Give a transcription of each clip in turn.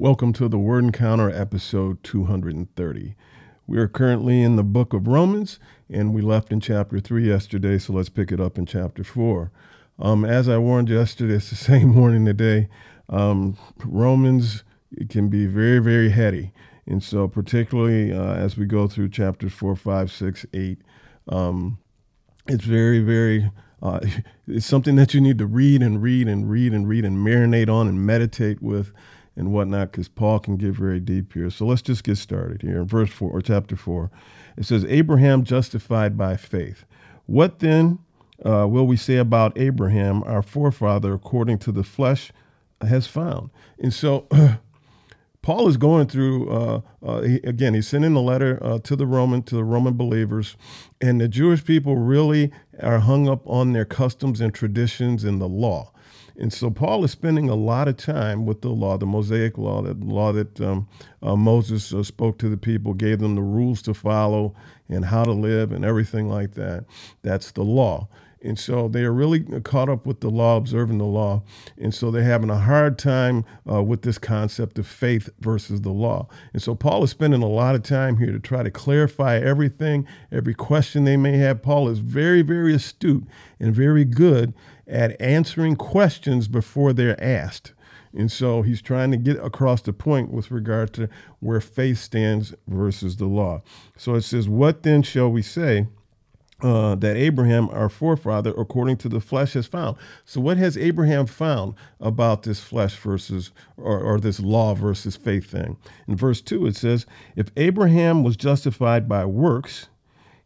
Welcome to the Word Encounter episode 230. We are currently in the book of Romans, and we left in chapter 3 yesterday, so let's pick it up in chapter 4. Um, as I warned yesterday, it's the same warning today. Um, Romans can be very, very heady. And so, particularly uh, as we go through chapters 4, 5, 6, 8, um, it's very, very uh, it's something that you need to read and read and read and read and marinate on and meditate with and whatnot, because Paul can get very deep here. So let's just get started here in verse 4 or chapter 4. It says, Abraham justified by faith. What then uh, will we say about Abraham, our forefather, according to the flesh, has found? And so, Paul is going through uh, uh, he, again. He's sending a letter uh, to the Roman to the Roman believers, and the Jewish people really are hung up on their customs and traditions and the law. And so Paul is spending a lot of time with the law, the Mosaic law, that law that um, uh, Moses uh, spoke to the people, gave them the rules to follow and how to live and everything like that. That's the law. And so they are really caught up with the law, observing the law. And so they're having a hard time uh, with this concept of faith versus the law. And so Paul is spending a lot of time here to try to clarify everything, every question they may have. Paul is very, very astute and very good at answering questions before they're asked. And so he's trying to get across the point with regard to where faith stands versus the law. So it says, What then shall we say? Uh, that Abraham, our forefather, according to the flesh, has found. So, what has Abraham found about this flesh versus, or, or, this law versus faith thing? In verse 2, it says, If Abraham was justified by works,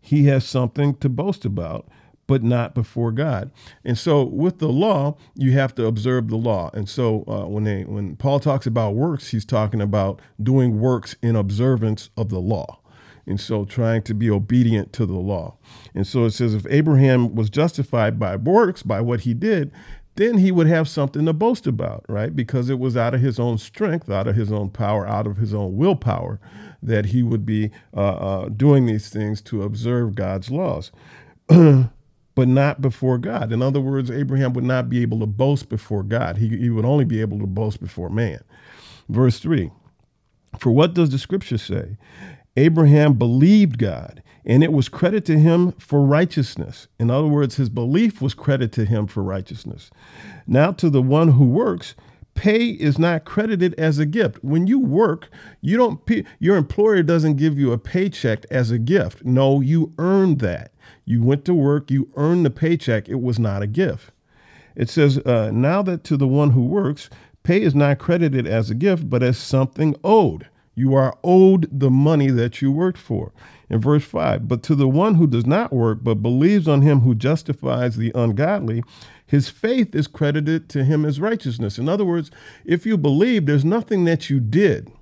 he has something to boast about, but not before God. And so with the law, you have to observe the law. And so uh, when they when Paul talks about works, he's talking about doing works in observance of the law. And so trying to be obedient to the law. And so it says if Abraham was justified by works, by what he did, then he would have something to boast about, right? Because it was out of his own strength, out of his own power, out of his own willpower that he would be uh, uh, doing these things to observe God's laws. but not before God. In other words, Abraham would not be able to boast before God. He, he would only be able to boast before man. Verse 3 For what does the scripture say? Abraham believed God, and it was credit to him for righteousness. In other words, his belief was credit to him for righteousness. Now, to the one who works, pay is not credited as a gift. When you work, you don't your employer doesn't give you a paycheck as a gift. No, you earned that. You went to work, you earned the paycheck. It was not a gift. It says, uh, now that to the one who works, pay is not credited as a gift, but as something owed. You are owed the money that you worked for. In verse 5, but to the one who does not work, but believes on him who justifies the ungodly, his faith is credited to him as righteousness. In other words, if you believe, there's nothing that you did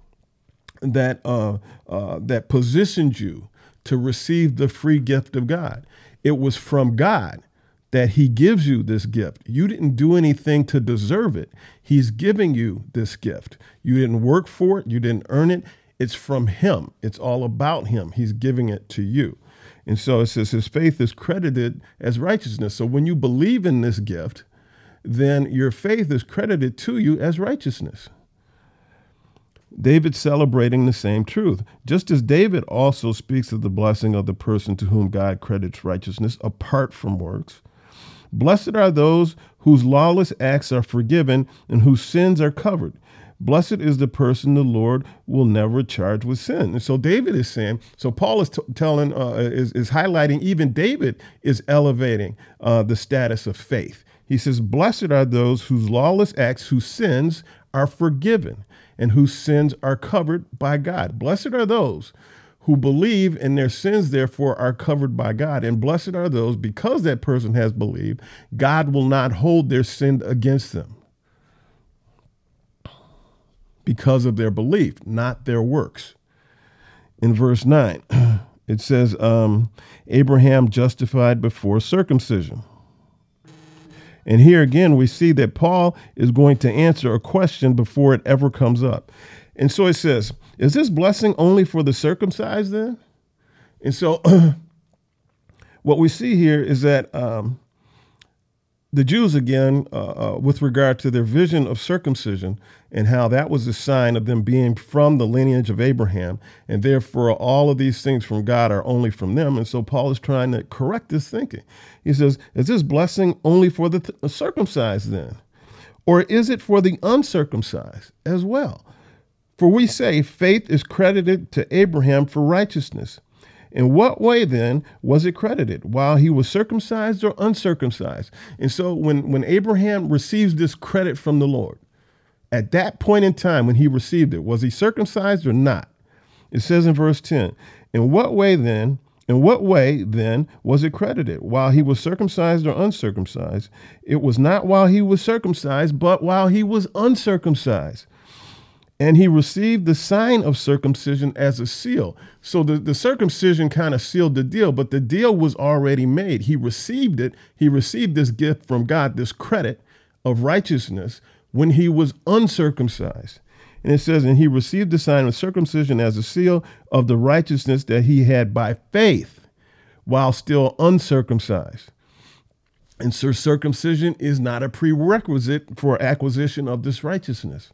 that uh, uh, that positioned you to receive the free gift of God. It was from God that He gives you this gift. You didn't do anything to deserve it. He's giving you this gift. You didn't work for it, you didn't earn it. It's from Him, it's all about Him. He's giving it to you. And so it says his faith is credited as righteousness. So when you believe in this gift, then your faith is credited to you as righteousness. David celebrating the same truth. Just as David also speaks of the blessing of the person to whom God credits righteousness apart from works. Blessed are those whose lawless acts are forgiven and whose sins are covered. Blessed is the person the Lord will never charge with sin. And so David is saying, so Paul is t- telling, uh, is, is highlighting, even David is elevating uh, the status of faith. He says, Blessed are those whose lawless acts, whose sins are forgiven, and whose sins are covered by God. Blessed are those who believe and their sins therefore are covered by God. And blessed are those because that person has believed, God will not hold their sin against them because of their belief, not their works. In verse 9, it says, um, Abraham justified before circumcision. And here again, we see that Paul is going to answer a question before it ever comes up. And so it says, Is this blessing only for the circumcised then? And so what we see here is that um, the Jews, again, uh, uh, with regard to their vision of circumcision and how that was a sign of them being from the lineage of Abraham, and therefore all of these things from God are only from them. And so Paul is trying to correct this thinking. He says, Is this blessing only for the th- circumcised then? Or is it for the uncircumcised as well? For we say faith is credited to Abraham for righteousness. In what way then was it credited? While he was circumcised or uncircumcised? And so when, when Abraham receives this credit from the Lord, at that point in time when he received it, was he circumcised or not? It says in verse 10, In what way then, in what way then was it credited? While he was circumcised or uncircumcised? It was not while he was circumcised, but while he was uncircumcised and he received the sign of circumcision as a seal. So the, the circumcision kind of sealed the deal, but the deal was already made. He received it. He received this gift from God, this credit of righteousness when he was uncircumcised. And it says, and he received the sign of circumcision as a seal of the righteousness that he had by faith while still uncircumcised. And so circumcision is not a prerequisite for acquisition of this righteousness.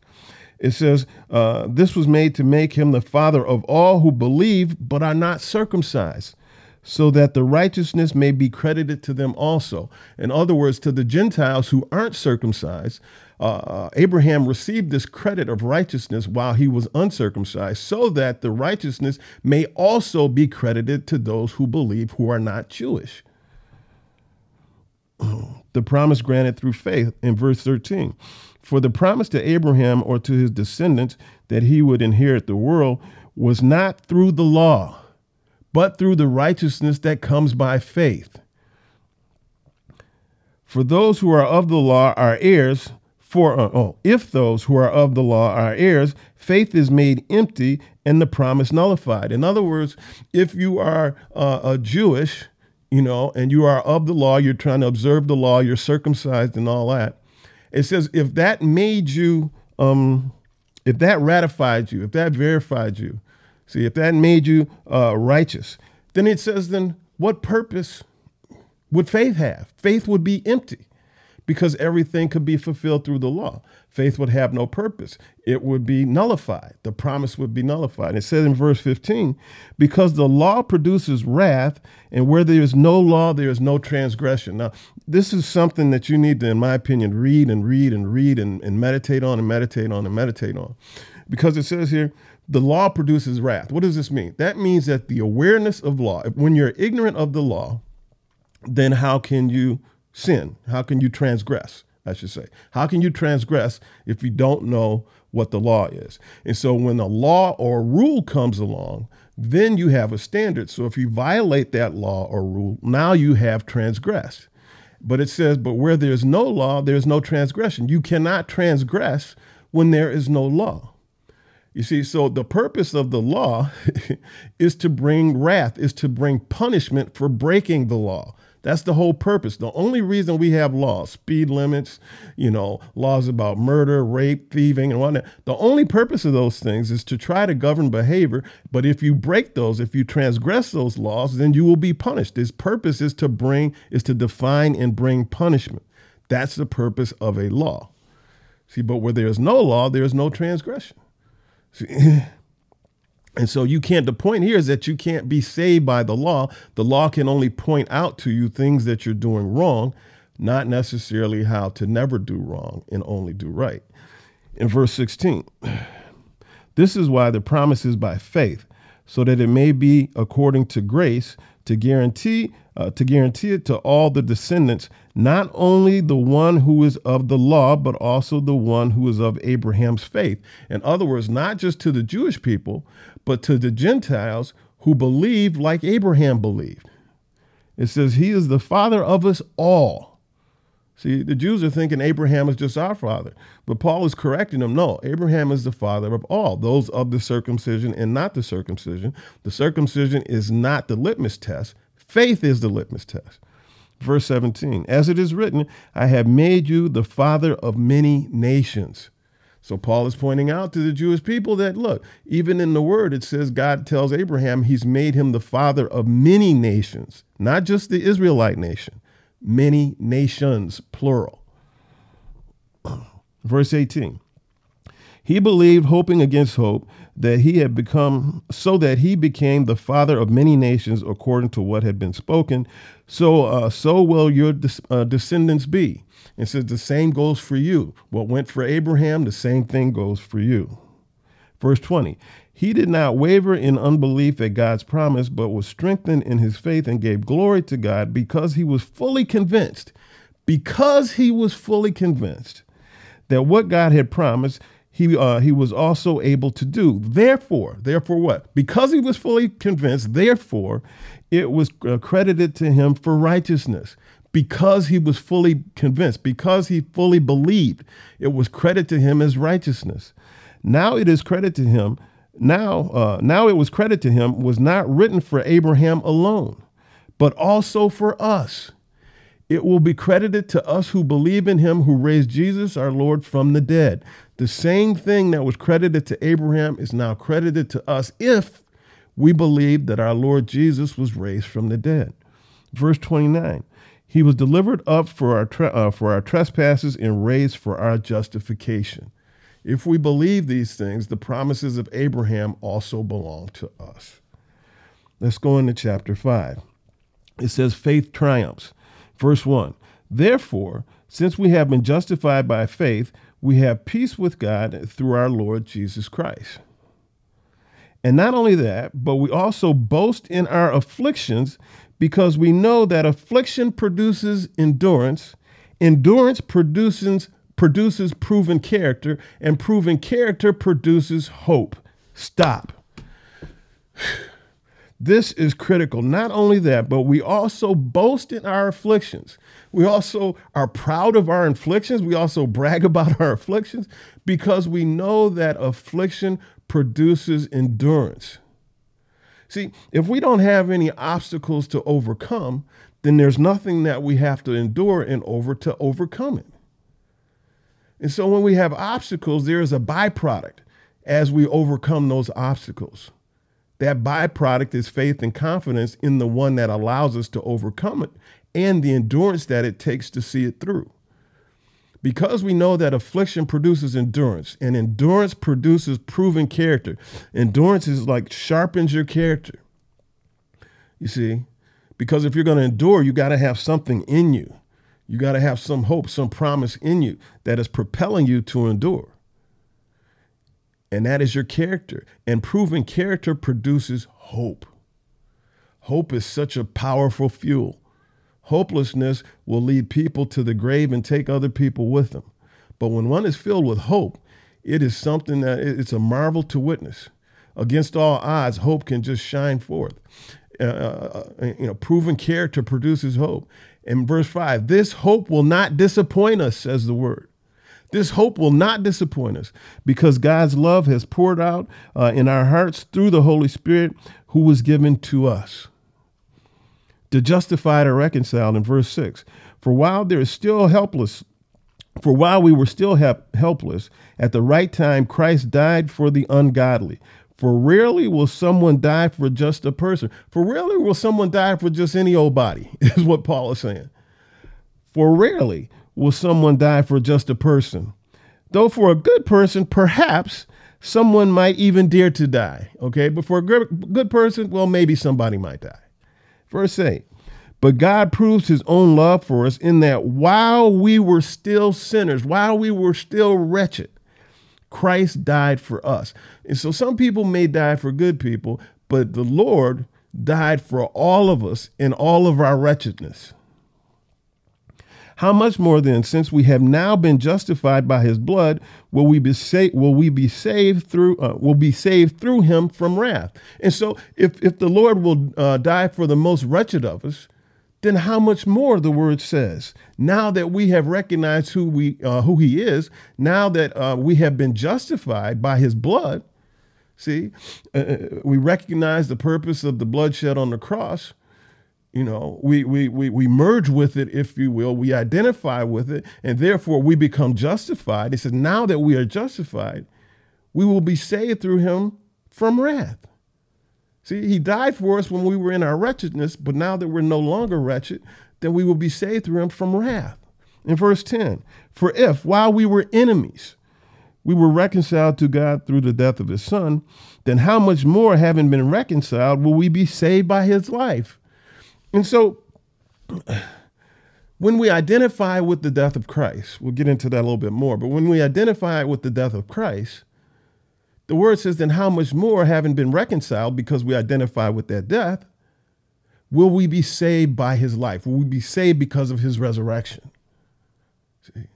It says, uh, This was made to make him the father of all who believe but are not circumcised, so that the righteousness may be credited to them also. In other words, to the Gentiles who aren't circumcised, uh, uh, Abraham received this credit of righteousness while he was uncircumcised, so that the righteousness may also be credited to those who believe who are not Jewish. the promise granted through faith in verse 13. For the promise to Abraham or to his descendants that he would inherit the world was not through the law, but through the righteousness that comes by faith. For those who are of the law are heirs, for uh, oh, if those who are of the law are heirs, faith is made empty and the promise nullified. In other words, if you are uh, a Jewish, you know, and you are of the law, you're trying to observe the law, you're circumcised and all that, it says if that made you, um, if that ratified you, if that verified you, see, if that made you uh, righteous, then it says, then what purpose would faith have? Faith would be empty because everything could be fulfilled through the law. Faith would have no purpose. It would be nullified. The promise would be nullified. And It says in verse 15, because the law produces wrath, and where there is no law, there is no transgression. Now, this is something that you need to, in my opinion, read and read and read and, and meditate on and meditate on and meditate on. Because it says here, the law produces wrath. What does this mean? That means that the awareness of law, when you're ignorant of the law, then how can you sin? How can you transgress? I should say. How can you transgress if you don't know what the law is? And so when a law or a rule comes along, then you have a standard. So if you violate that law or rule, now you have transgressed. But it says, but where there's no law, there's no transgression. You cannot transgress when there is no law. You see, so the purpose of the law is to bring wrath, is to bring punishment for breaking the law. That's the whole purpose. The only reason we have laws, speed limits, you know, laws about murder, rape, thieving, and whatnot, the only purpose of those things is to try to govern behavior. But if you break those, if you transgress those laws, then you will be punished. Its purpose is to bring, is to define and bring punishment. That's the purpose of a law. See, but where there is no law, there is no transgression. See, And so you can't, the point here is that you can't be saved by the law. The law can only point out to you things that you're doing wrong, not necessarily how to never do wrong and only do right. In verse 16, this is why the promise is by faith, so that it may be according to grace to guarantee uh, to guarantee it to all the descendants, not only the one who is of the law, but also the one who is of Abraham's faith. In other words, not just to the Jewish people, but to the Gentiles who believe like Abraham believed. It says, He is the father of us all. See, the Jews are thinking Abraham is just our father. But Paul is correcting them. No, Abraham is the father of all, those of the circumcision and not the circumcision. The circumcision is not the litmus test, faith is the litmus test. Verse 17, as it is written, I have made you the father of many nations. So Paul is pointing out to the Jewish people that look, even in the word, it says God tells Abraham he's made him the father of many nations, not just the Israelite nation, many nations, plural. Verse 18. He believed, hoping against hope, that he had become, so that he became the father of many nations according to what had been spoken. So, uh, so will your des- uh, descendants be. And says the same goes for you. What went for Abraham, the same thing goes for you. Verse 20. He did not waver in unbelief at God's promise, but was strengthened in his faith and gave glory to God because he was fully convinced, because he was fully convinced that what God had promised, he uh, he was also able to do. Therefore, therefore what? Because he was fully convinced, therefore, it was credited to him for righteousness. Because he was fully convinced, because he fully believed, it was credit to him as righteousness. Now it is credit to him. Now, uh, now it was credit to him was not written for Abraham alone, but also for us. It will be credited to us who believe in him who raised Jesus our Lord from the dead. The same thing that was credited to Abraham is now credited to us if we believe that our Lord Jesus was raised from the dead. Verse 29 He was delivered up for our, uh, for our trespasses and raised for our justification. If we believe these things, the promises of Abraham also belong to us. Let's go into chapter 5. It says, Faith triumphs. Verse 1 Therefore, since we have been justified by faith, we have peace with God through our Lord Jesus Christ. And not only that, but we also boast in our afflictions because we know that affliction produces endurance, endurance produces produces proven character, and proven character produces hope. Stop. This is critical. Not only that, but we also boast in our afflictions. We also are proud of our afflictions. We also brag about our afflictions because we know that affliction produces endurance. See, if we don't have any obstacles to overcome, then there's nothing that we have to endure in order to overcome it. And so when we have obstacles, there is a byproduct as we overcome those obstacles. That byproduct is faith and confidence in the one that allows us to overcome it and the endurance that it takes to see it through. Because we know that affliction produces endurance and endurance produces proven character. Endurance is like sharpens your character. You see, because if you're going to endure, you got to have something in you. You got to have some hope, some promise in you that is propelling you to endure and that is your character. And proven character produces hope. Hope is such a powerful fuel. Hopelessness will lead people to the grave and take other people with them. But when one is filled with hope, it is something that it's a marvel to witness. Against all odds, hope can just shine forth. Uh, uh, uh you know, proven character produces hope. In verse 5, this hope will not disappoint us, says the word. This hope will not disappoint us because God's love has poured out uh, in our hearts through the Holy Spirit who was given to us. To justify or reconcile in verse 6. For while there is still helpless, for while we were still helpless, at the right time Christ died for the ungodly. For rarely will someone die for just a person. For rarely will someone die for just any old body, is what Paul is saying. For rarely will someone die for just a person. Though for a good person, perhaps someone might even dare to die. Okay, but for a good person, well, maybe somebody might die. Verse 8 But God proves his own love for us in that while we were still sinners, while we were still wretched, Christ died for us. And so some people may die for good people, but the Lord died for all of us in all of our wretchedness. How much more then, since we have now been justified by his blood, will we be saved, will we be saved through, uh, will be saved through him from wrath? And so if, if the Lord will uh, die for the most wretched of us, then how much more the word says. Now that we have recognized who we uh, who he is now that uh, we have been justified by his blood see uh, uh we recognize the purpose of the bloodshed on the cross you know we, we we we merge with it if you will we identify with it and therefore we become justified. He says now that we are justified we will be saved through him from wrath see he died for us when we were in our wretchedness but now that we're no longer wretched then we will be saved through him from wrath. In verse 10, for if while we were enemies, we were reconciled to God through the death of his son, then how much more, having been reconciled, will we be saved by his life? And so, when we identify with the death of Christ, we'll get into that a little bit more, but when we identify with the death of Christ, the word says, then how much more, having been reconciled because we identify with that death, will we be saved by his life? Will we be saved because of his resurrection? See?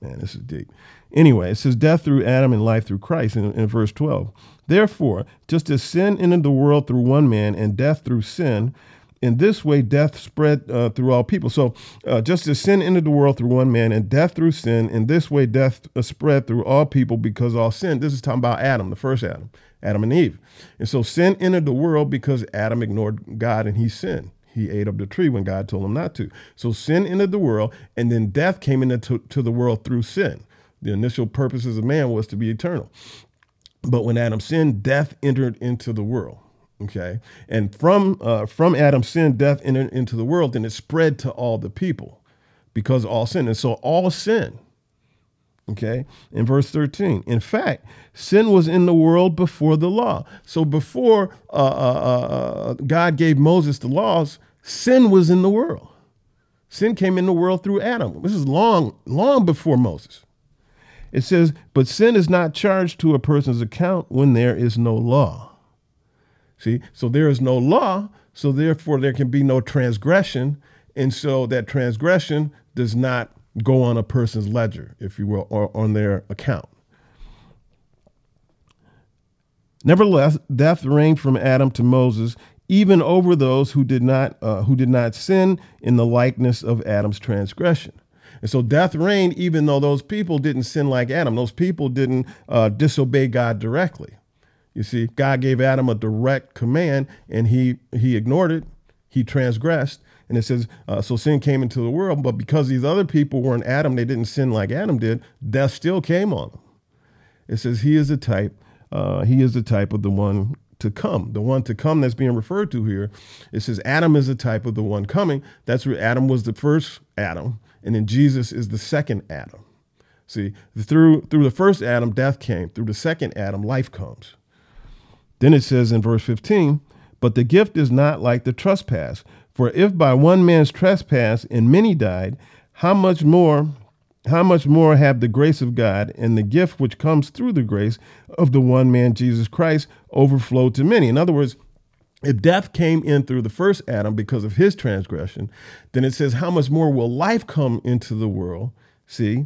Man, this is deep. Anyway, it says death through Adam and life through Christ in, in verse 12. Therefore, just as sin entered the world through one man and death through sin, in this way death spread uh, through all people. So, uh, just as sin entered the world through one man and death through sin, in this way death uh, spread through all people because all sin. This is talking about Adam, the first Adam, Adam and Eve. And so sin entered the world because Adam ignored God and he sinned. He ate of the tree when God told him not to. So sin entered the world, and then death came into to the world through sin. The initial purposes of man was to be eternal. But when Adam sinned, death entered into the world. Okay, and from uh, from Adam's sin, death entered into the world, and it spread to all the people because all sin, and so all sin. Okay, in verse thirteen, in fact, sin was in the world before the law. So before uh, uh, uh, uh God gave Moses the laws, sin was in the world. Sin came in the world through Adam. This is long, long before Moses. It says, but sin is not charged to a person's account when there is no law. See, so there is no law, so therefore there can be no transgression. And so that transgression does not go on a person's ledger, if you will, or on their account. Nevertheless, death reigned from Adam to Moses, even over those who did not uh, who did not sin in the likeness of Adam's transgression. And so death reigned, even though those people didn't sin like Adam. Those people didn't uh, disobey God directly. You see, God gave Adam a direct command, and he he ignored it. He transgressed, and it says, uh, so sin came into the world. But because these other people weren't Adam, they didn't sin like Adam did. Death still came on them. It says he is the type. Uh, he is the type of the one to come. The one to come that's being referred to here. It says Adam is the type of the one coming. That's where Adam was the first Adam, and then Jesus is the second Adam. See, through through the first Adam, death came. Through the second Adam, life comes. Then it says in verse 15, but the gift is not like the trespass. For if by one man's trespass and many died, how much more how much more have the grace of God and the gift which comes through the grace of the one man Jesus Christ overflowed to many? In other words, if death came in through the first Adam because of his transgression, then it says, How much more will life come into the world? See,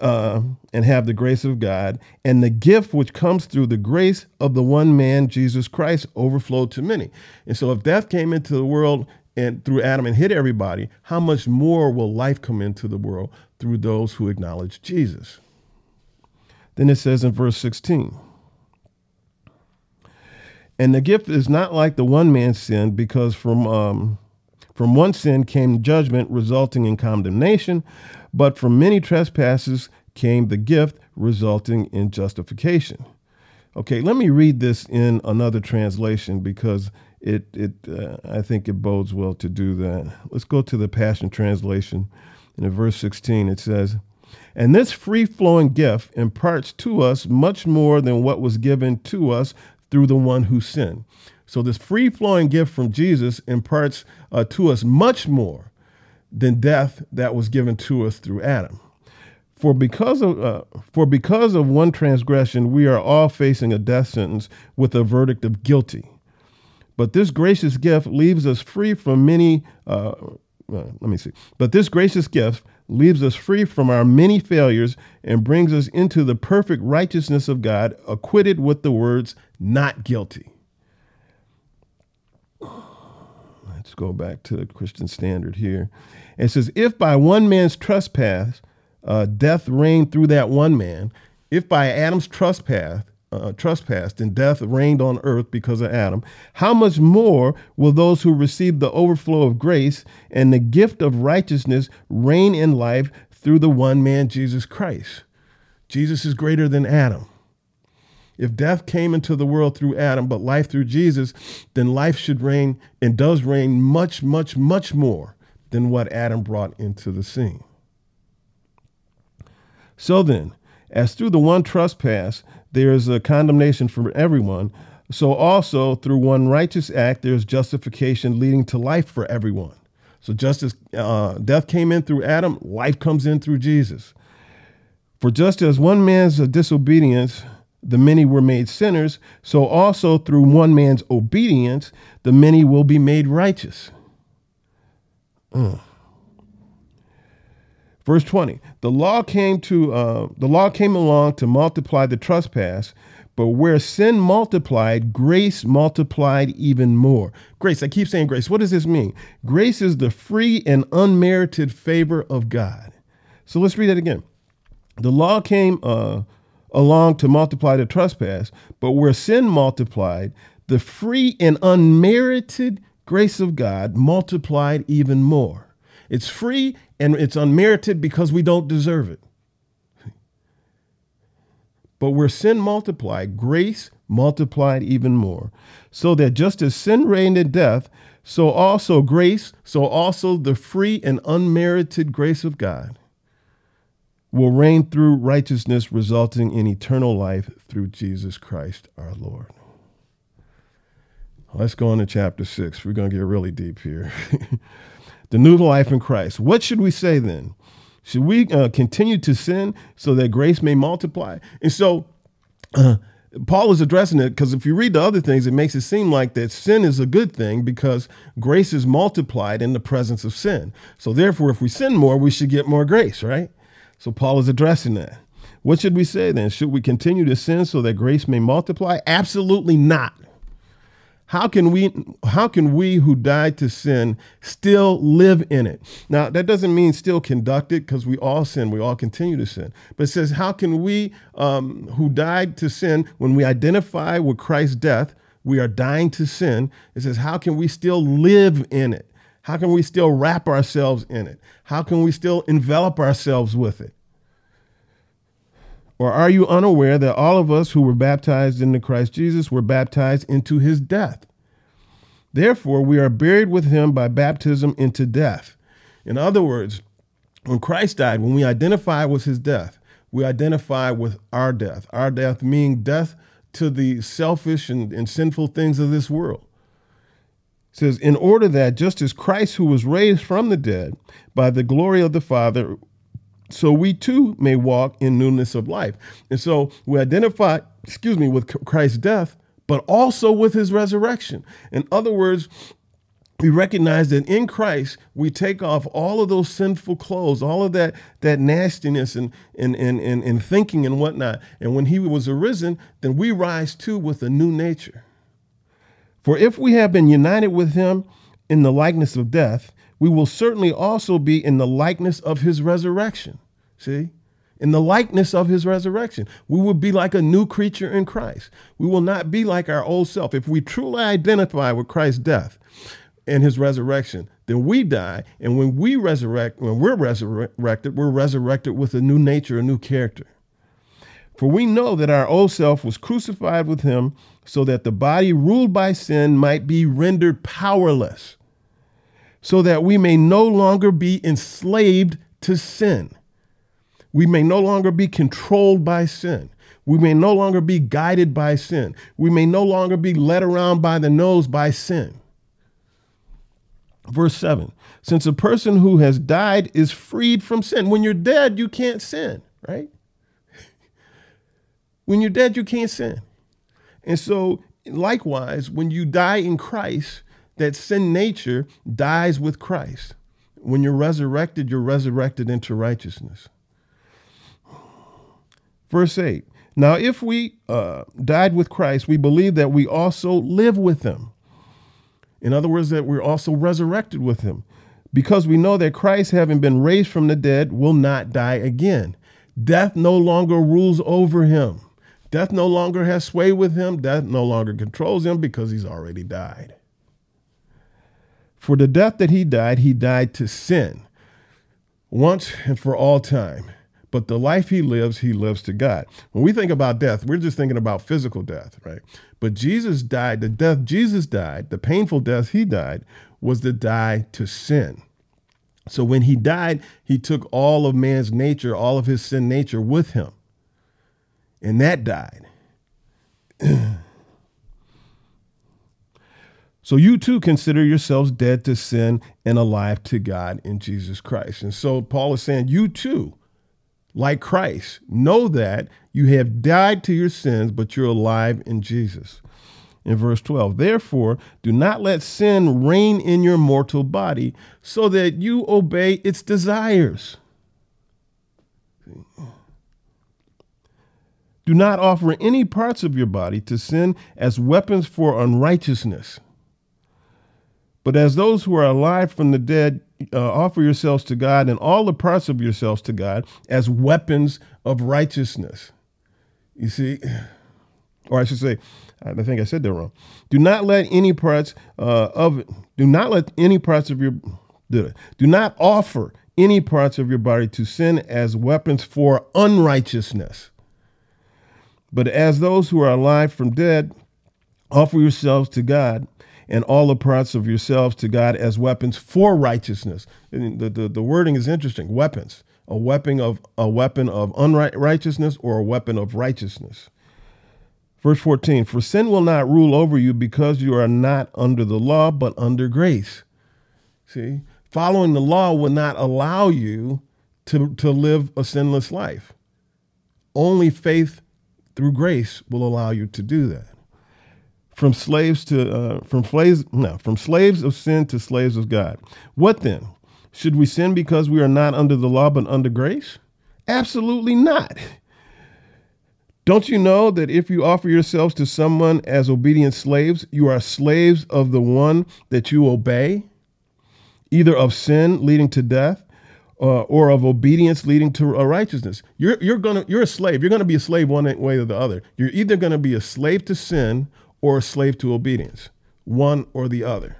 uh, and have the grace of God, and the gift which comes through the grace of the one man, Jesus Christ, overflowed to many. And so, if death came into the world and through Adam and hit everybody, how much more will life come into the world through those who acknowledge Jesus? Then it says in verse 16, and the gift is not like the one man's sin, because from um, from one sin came judgment, resulting in condemnation, but from many trespasses came the gift, resulting in justification. Okay, let me read this in another translation because it it uh, I think it bodes well to do that. Let's go to the Passion Translation. In verse 16, it says, "And this free-flowing gift imparts to us much more than what was given to us through the one who sinned." So this free-flowing gift from Jesus imparts uh, to us much more than death that was given to us through Adam. For because of uh, for because of one transgression, we are all facing a death sentence with a verdict of guilty. But this gracious gift leaves us free from many. Uh, uh, let me see. But this gracious gift leaves us free from our many failures and brings us into the perfect righteousness of God, acquitted with the words "not guilty." Let's go back to the Christian standard here. It says, If by one man's trespass uh, death reigned through that one man, if by Adam's trespass, uh, trespass, then death reigned on earth because of Adam, how much more will those who receive the overflow of grace and the gift of righteousness reign in life through the one man, Jesus Christ? Jesus is greater than Adam. If death came into the world through Adam, but life through Jesus, then life should reign and does reign much, much, much more than what Adam brought into the scene. So then, as through the one trespass there is a condemnation for everyone, so also through one righteous act there is justification leading to life for everyone. So just as uh, death came in through Adam, life comes in through Jesus. For just as one man's disobedience, the many were made sinners, so also through one man's obedience, the many will be made righteous. Mm. Verse 20, the law came to uh, the law came along to multiply the trespass, but where sin multiplied, grace multiplied even more. Grace, I keep saying grace. What does this mean? Grace is the free and unmerited favor of God. So let's read that again. The law came uh, along to multiply the trespass, but where sin multiplied, the free and unmerited grace of God multiplied even more. It's free and it's unmerited because we don't deserve it. But where sin multiplied, grace multiplied even more. So that just as sin reigned in death, so also grace, so also the free and unmerited grace of God will reign through righteousness, resulting in eternal life through Jesus Christ our Lord. Let's go on to chapter six. We're going to get really deep here. the new life in Christ. What should we say then? Should we uh, continue to sin so that grace may multiply? And so, uh, Paul is addressing it because if you read the other things, it makes it seem like that sin is a good thing because grace is multiplied in the presence of sin. So, therefore, if we sin more, we should get more grace, right? So, Paul is addressing that. What should we say then? Should we continue to sin so that grace may multiply? Absolutely not. How can we how can we who died to sin still live in it? Now that doesn't mean still conduct it because we all sin, we all continue to sin. But it says how can we um, who died to sin when we identify with Christ's death, we are dying to sin. It says how can we still live in it? How can we still wrap ourselves in it? How can we still envelop ourselves with it? Or are you unaware that all of us who were baptized into Christ Jesus were baptized into his death? Therefore, we are buried with him by baptism into death. In other words, when Christ died, when we identify with his death, we identify with our death. Our death meaning death to the selfish and, and sinful things of this world. Says, in order that just as Christ, who was raised from the dead by the glory of the Father, so we too may walk in newness of life. And so we identify, excuse me, with Christ's death, but also with his resurrection. In other words, we recognize that in Christ we take off all of those sinful clothes, all of that that nastiness and and, and, and, and thinking and whatnot. And when he was arisen, then we rise too with a new nature. For if we have been united with him in the likeness of death, we will certainly also be in the likeness of his resurrection. See? In the likeness of his resurrection. We will be like a new creature in Christ. We will not be like our old self. If we truly identify with Christ's death and his resurrection, then we die. And when we resurrect, when we're resurrected, we're resurrected with a new nature, a new character. For we know that our old self was crucified with him so that the body ruled by sin might be rendered powerless so that we may no longer be enslaved to sin. We may no longer be controlled by sin. We may no longer be guided by sin. We may no longer be led around by the nose by sin. Verse 7 Since a person who has died is freed from sin. When you're dead, you can't sin, right? when you're dead, you can't sin. And so, likewise, when you die in Christ, that sin nature dies with Christ. When you're resurrected, you're resurrected into righteousness. Verse 8 Now, if we uh, died with Christ, we believe that we also live with him. In other words, that we're also resurrected with him. Because we know that Christ, having been raised from the dead, will not die again. Death no longer rules over him. Death no longer has sway with him. Death no longer controls him because he's already died. For the death that he died, he died to sin once and for all time. but the life he lives, he lives to God. When we think about death, we're just thinking about physical death, right? But Jesus died, the death Jesus died, the painful death he died, was to die to sin. So when he died, he took all of man's nature, all of his sin nature with him. And that died. so you too consider yourselves dead to sin and alive to God in Jesus Christ. And so Paul is saying, you too, like Christ, know that you have died to your sins, but you're alive in Jesus in verse 12. Therefore, do not let sin reign in your mortal body so that you obey its desires. Do not offer any parts of your body to sin as weapons for unrighteousness. But as those who are alive from the dead, uh, offer yourselves to God and all the parts of yourselves to God as weapons of righteousness. You see, or I should say, I think I said that wrong. Do not let any parts uh, of do not let any parts of your do not offer any parts of your body to sin as weapons for unrighteousness. But as those who are alive from dead, offer yourselves to God and all the parts of yourselves to God as weapons for righteousness. And the, the, the wording is interesting. Weapons. A weapon of a weapon of unrighteousness or a weapon of righteousness. Verse 14 For sin will not rule over you because you are not under the law, but under grace. See, following the law will not allow you to, to live a sinless life. Only faith through grace will allow you to do that. From slaves to uh, from slaves no from slaves of sin to slaves of God. What then? Should we sin because we are not under the law but under grace? Absolutely not. Don't you know that if you offer yourselves to someone as obedient slaves, you are slaves of the one that you obey, either of sin leading to death uh, or of obedience leading to righteousness? You're, you're, gonna, you're a slave. You're to be a slave one way or the other. You're either to be a slave to sin or a slave to obedience, one or the other.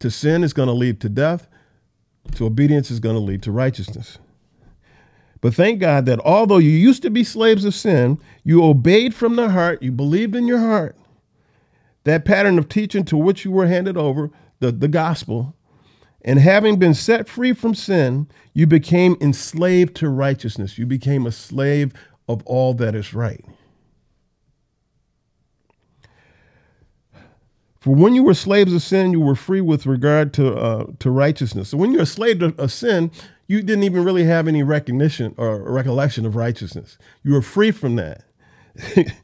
To sin is to lead to death, to obedience is to lead to righteousness. But thank God that although you used to be slaves of sin, you obeyed from the heart, you believed in your heart that pattern of teaching to which you were handed over, the, the gospel, and having been set free from sin, you became enslaved to righteousness. You became a slave of all that is right. For when you were slaves of sin, you were free with regard to uh, to righteousness. So when you're a slave of sin, you didn't even really have any recognition or recollection of righteousness. You were free from that.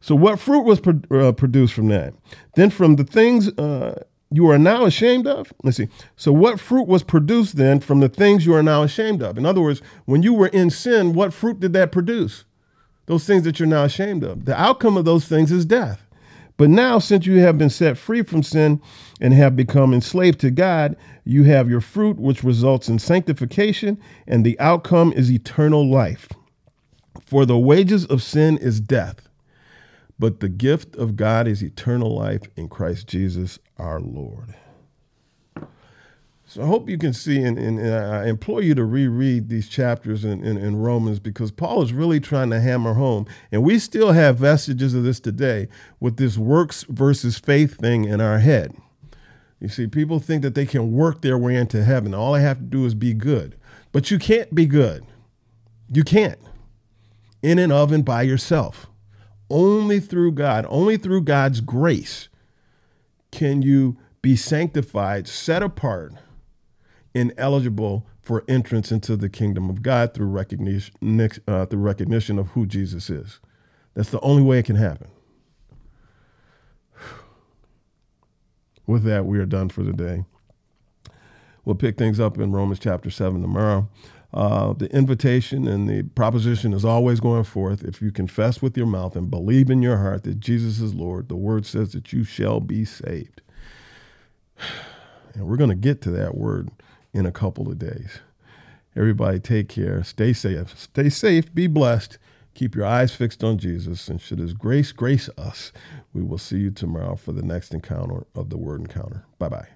so, what fruit was pro- uh, produced from that? Then, from the things uh, you are now ashamed of? Let's see. So, what fruit was produced then from the things you are now ashamed of? In other words, when you were in sin, what fruit did that produce? Those things that you're now ashamed of. The outcome of those things is death. But now, since you have been set free from sin and have become enslaved to God, you have your fruit, which results in sanctification, and the outcome is eternal life. For the wages of sin is death, but the gift of God is eternal life in Christ Jesus our Lord. So I hope you can see, and, and, and I implore you to reread these chapters in, in, in, Romans because Paul is really trying to hammer home. And we still have vestiges of this today with this works versus faith thing in our head. You see, people think that they can work their way into heaven. All they have to do is be good. But you can't be good. You can't. In and of and by yourself. Only through God, only through God's grace can you be sanctified, set apart ineligible for entrance into the kingdom of God through recognition, uh, through recognition of who Jesus is. That's the only way it can happen. With that, we are done for the day. We'll pick things up in Romans chapter 7 tomorrow. Uh, the invitation and the proposition is always going forth. If you confess with your mouth and believe in your heart that Jesus is Lord, the word says that you shall be saved. And we're going to get to that word in a couple of days. Everybody, take care. Stay safe. Stay safe. Be blessed. Keep your eyes fixed on Jesus. And should His grace grace us, we will see you tomorrow for the next encounter of the Word Encounter. Bye bye.